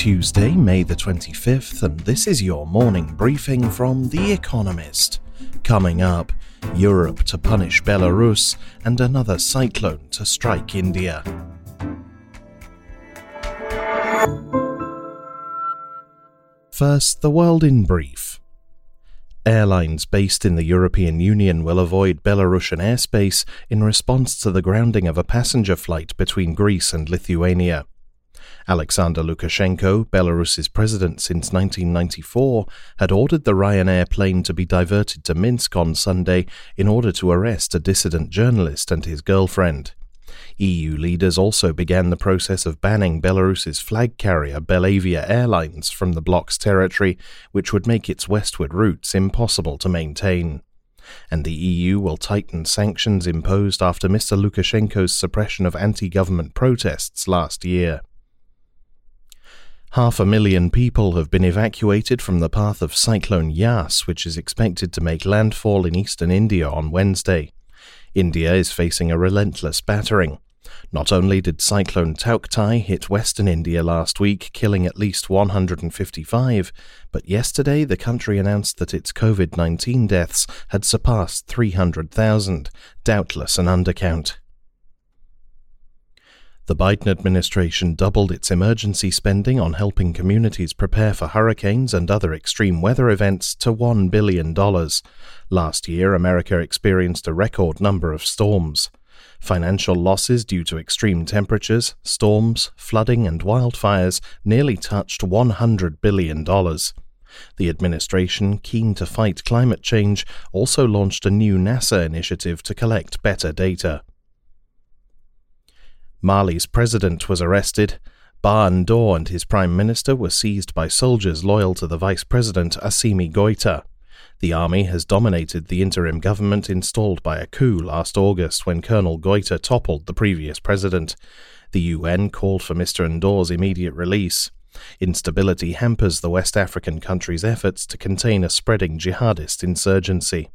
Tuesday, May the 25th, and this is your morning briefing from The Economist. Coming up, Europe to punish Belarus and another cyclone to strike India. First, the world in brief. Airlines based in the European Union will avoid Belarusian airspace in response to the grounding of a passenger flight between Greece and Lithuania. Alexander Lukashenko, Belarus's president since 1994, had ordered the Ryanair plane to be diverted to Minsk on Sunday in order to arrest a dissident journalist and his girlfriend. EU leaders also began the process of banning Belarus's flag carrier Belavia Airlines from the bloc's territory, which would make its westward routes impossible to maintain. And the EU will tighten sanctions imposed after Mr. Lukashenko's suppression of anti government protests last year. Half a million people have been evacuated from the path of Cyclone Yas, which is expected to make landfall in eastern India on Wednesday. India is facing a relentless battering. Not only did Cyclone Tauktae hit western India last week, killing at least 155, but yesterday the country announced that its COVID 19 deaths had surpassed 300,000, doubtless an undercount. The Biden administration doubled its emergency spending on helping communities prepare for hurricanes and other extreme weather events to $1 billion. Last year, America experienced a record number of storms. Financial losses due to extreme temperatures, storms, flooding, and wildfires nearly touched $100 billion. The administration, keen to fight climate change, also launched a new NASA initiative to collect better data. Mali's president was arrested. Bah Ndaw and his prime minister were seized by soldiers loyal to the vice president Assimi Goita. The army has dominated the interim government installed by a coup last August when Colonel Goita toppled the previous president. The UN called for Mr. Ndaw's immediate release. Instability hampers the West African country's efforts to contain a spreading jihadist insurgency.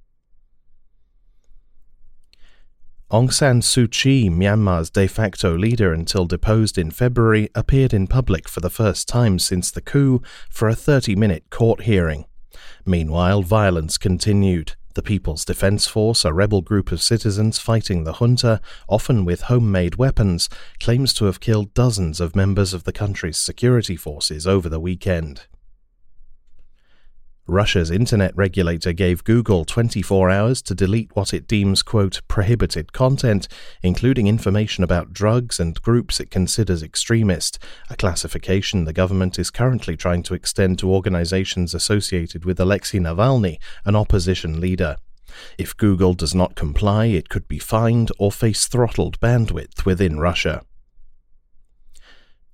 Aung San Suu Kyi, Myanmar's de facto leader until deposed in February, appeared in public for the first time since the coup for a 30 minute court hearing. Meanwhile, violence continued. The People's Defense Force, a rebel group of citizens fighting the junta, often with homemade weapons, claims to have killed dozens of members of the country's security forces over the weekend. Russia's internet regulator gave Google 24 hours to delete what it deems, quote, prohibited content, including information about drugs and groups it considers extremist, a classification the government is currently trying to extend to organizations associated with Alexei Navalny, an opposition leader. If Google does not comply, it could be fined or face throttled bandwidth within Russia.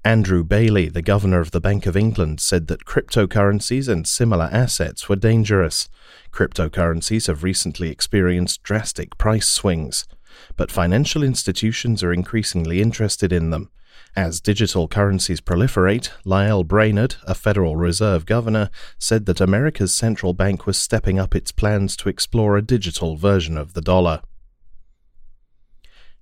Andrew Bailey, the governor of the Bank of England, said that cryptocurrencies and similar assets were dangerous. Cryptocurrencies have recently experienced drastic price swings, but financial institutions are increasingly interested in them. As digital currencies proliferate, Lael Brainard, a Federal Reserve governor, said that America's central bank was stepping up its plans to explore a digital version of the dollar.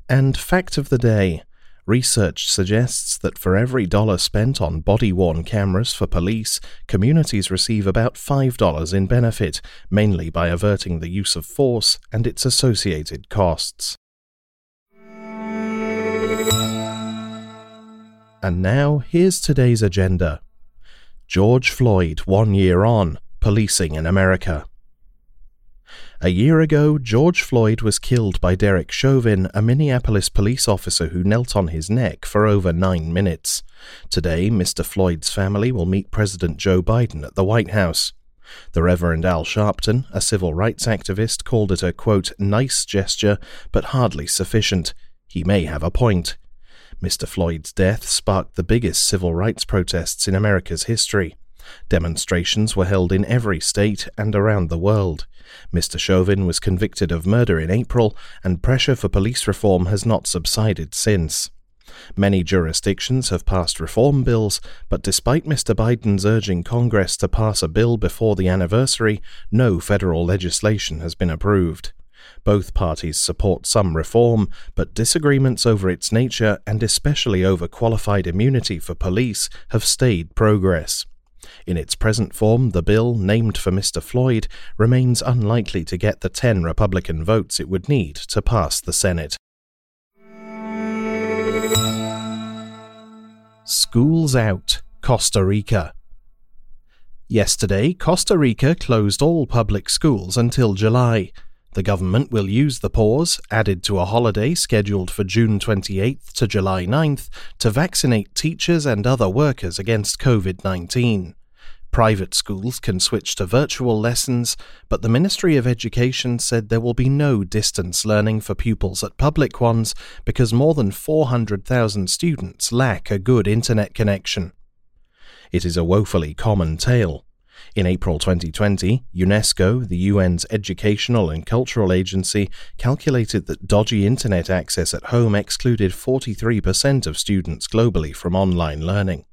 And fact of the day Research suggests that for every dollar spent on body worn cameras for police, communities receive about $5 in benefit, mainly by averting the use of force and its associated costs. And now, here's today's agenda George Floyd, one year on, policing in America. A year ago, George Floyd was killed by Derek Chauvin, a Minneapolis police officer who knelt on his neck for over nine minutes. Today, Mr. Floyd's family will meet President Joe Biden at the White House. The Reverend Al Sharpton, a civil rights activist, called it a, quote, nice gesture, but hardly sufficient. He may have a point. Mr. Floyd's death sparked the biggest civil rights protests in America's history. Demonstrations were held in every state and around the world. Mr. Chauvin was convicted of murder in April, and pressure for police reform has not subsided since. Many jurisdictions have passed reform bills, but despite Mr. Biden's urging Congress to pass a bill before the anniversary, no federal legislation has been approved. Both parties support some reform, but disagreements over its nature and especially over qualified immunity for police have stayed progress. In its present form, the bill, named for Mr. Floyd, remains unlikely to get the 10 Republican votes it would need to pass the Senate. Schools out, Costa Rica. Yesterday, Costa Rica closed all public schools until July. The government will use the pause, added to a holiday scheduled for June 28th to July 9th, to vaccinate teachers and other workers against COVID 19. Private schools can switch to virtual lessons, but the Ministry of Education said there will be no distance learning for pupils at public ones because more than 400,000 students lack a good internet connection. It is a woefully common tale. In April 2020, UNESCO, the UN's educational and cultural agency, calculated that dodgy internet access at home excluded 43% of students globally from online learning.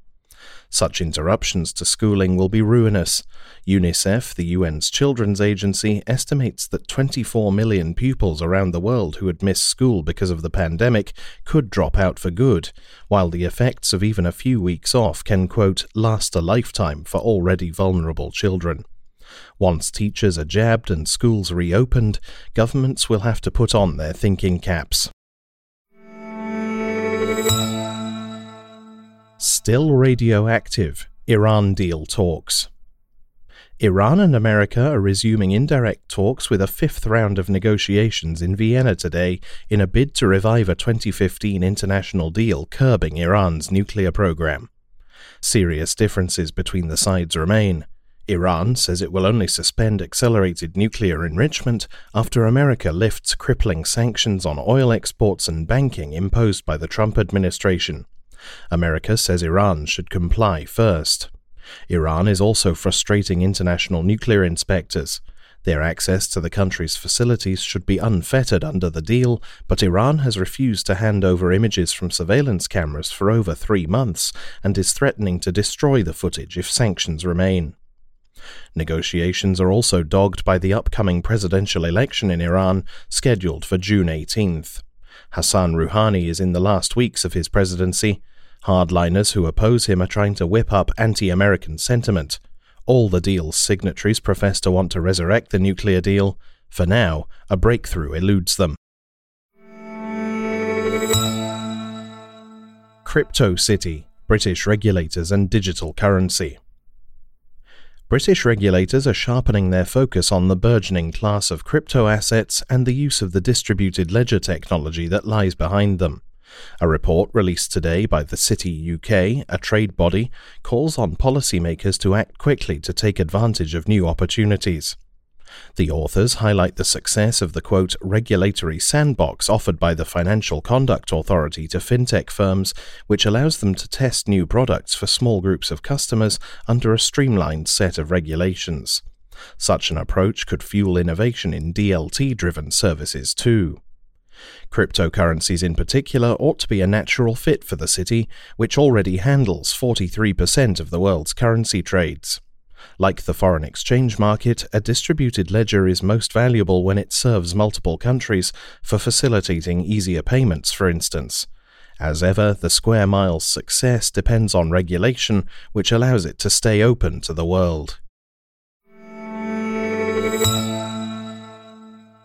Such interruptions to schooling will be ruinous. UNICEF, the UN's children's agency, estimates that 24 million pupils around the world who had missed school because of the pandemic could drop out for good, while the effects of even a few weeks off can, quote, last a lifetime for already vulnerable children. Once teachers are jabbed and schools reopened, governments will have to put on their thinking caps. Still radioactive, Iran deal talks. Iran and America are resuming indirect talks with a fifth round of negotiations in Vienna today in a bid to revive a 2015 international deal curbing Iran's nuclear program. Serious differences between the sides remain. Iran says it will only suspend accelerated nuclear enrichment after America lifts crippling sanctions on oil exports and banking imposed by the Trump administration. America says Iran should comply first. Iran is also frustrating international nuclear inspectors. Their access to the country's facilities should be unfettered under the deal, but Iran has refused to hand over images from surveillance cameras for over three months and is threatening to destroy the footage if sanctions remain. Negotiations are also dogged by the upcoming presidential election in Iran, scheduled for June 18th. Hassan Rouhani is in the last weeks of his presidency. Hardliners who oppose him are trying to whip up anti American sentiment. All the deal's signatories profess to want to resurrect the nuclear deal. For now, a breakthrough eludes them. Crypto City British regulators and digital currency. British regulators are sharpening their focus on the burgeoning class of crypto assets and the use of the distributed ledger technology that lies behind them. A report released today by the City UK, a trade body, calls on policymakers to act quickly to take advantage of new opportunities. The authors highlight the success of the quote, regulatory sandbox offered by the Financial Conduct Authority to fintech firms, which allows them to test new products for small groups of customers under a streamlined set of regulations. Such an approach could fuel innovation in DLT driven services too. Cryptocurrencies in particular ought to be a natural fit for the city, which already handles 43% of the world's currency trades. Like the foreign exchange market, a distributed ledger is most valuable when it serves multiple countries for facilitating easier payments, for instance. As ever, the Square Mile's success depends on regulation, which allows it to stay open to the world.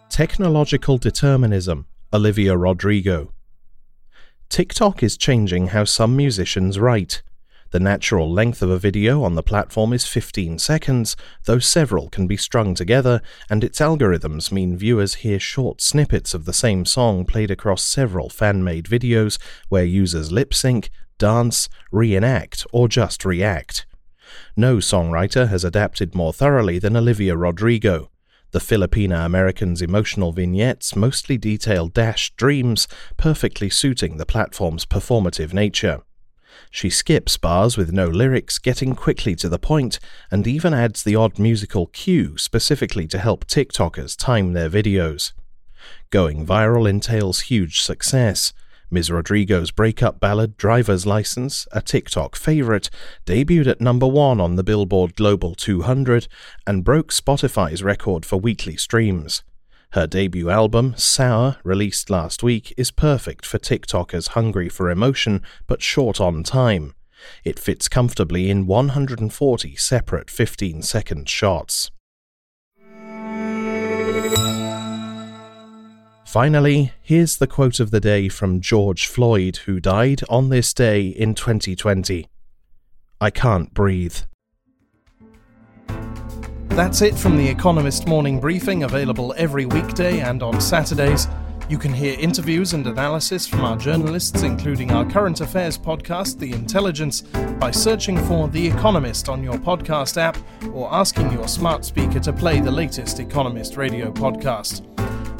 Technological determinism Olivia Rodrigo. TikTok is changing how some musicians write. The natural length of a video on the platform is 15 seconds, though several can be strung together, and its algorithms mean viewers hear short snippets of the same song played across several fan made videos where users lip sync, dance, reenact, or just react. No songwriter has adapted more thoroughly than Olivia Rodrigo. The Filipina American's emotional vignettes mostly detail dashed dreams, perfectly suiting the platform's performative nature. She skips bars with no lyrics, getting quickly to the point, and even adds the odd musical cue specifically to help TikTokers time their videos. Going viral entails huge success, Ms. Rodrigo's breakup ballad Driver's License, a TikTok favorite, debuted at number one on the Billboard Global 200 and broke Spotify's record for weekly streams. Her debut album, Sour, released last week, is perfect for TikTokers hungry for emotion but short on time. It fits comfortably in 140 separate 15 second shots. Finally, here's the quote of the day from George Floyd, who died on this day in 2020 I can't breathe. That's it from the Economist Morning Briefing, available every weekday and on Saturdays. You can hear interviews and analysis from our journalists, including our current affairs podcast, The Intelligence, by searching for The Economist on your podcast app or asking your smart speaker to play the latest Economist radio podcast.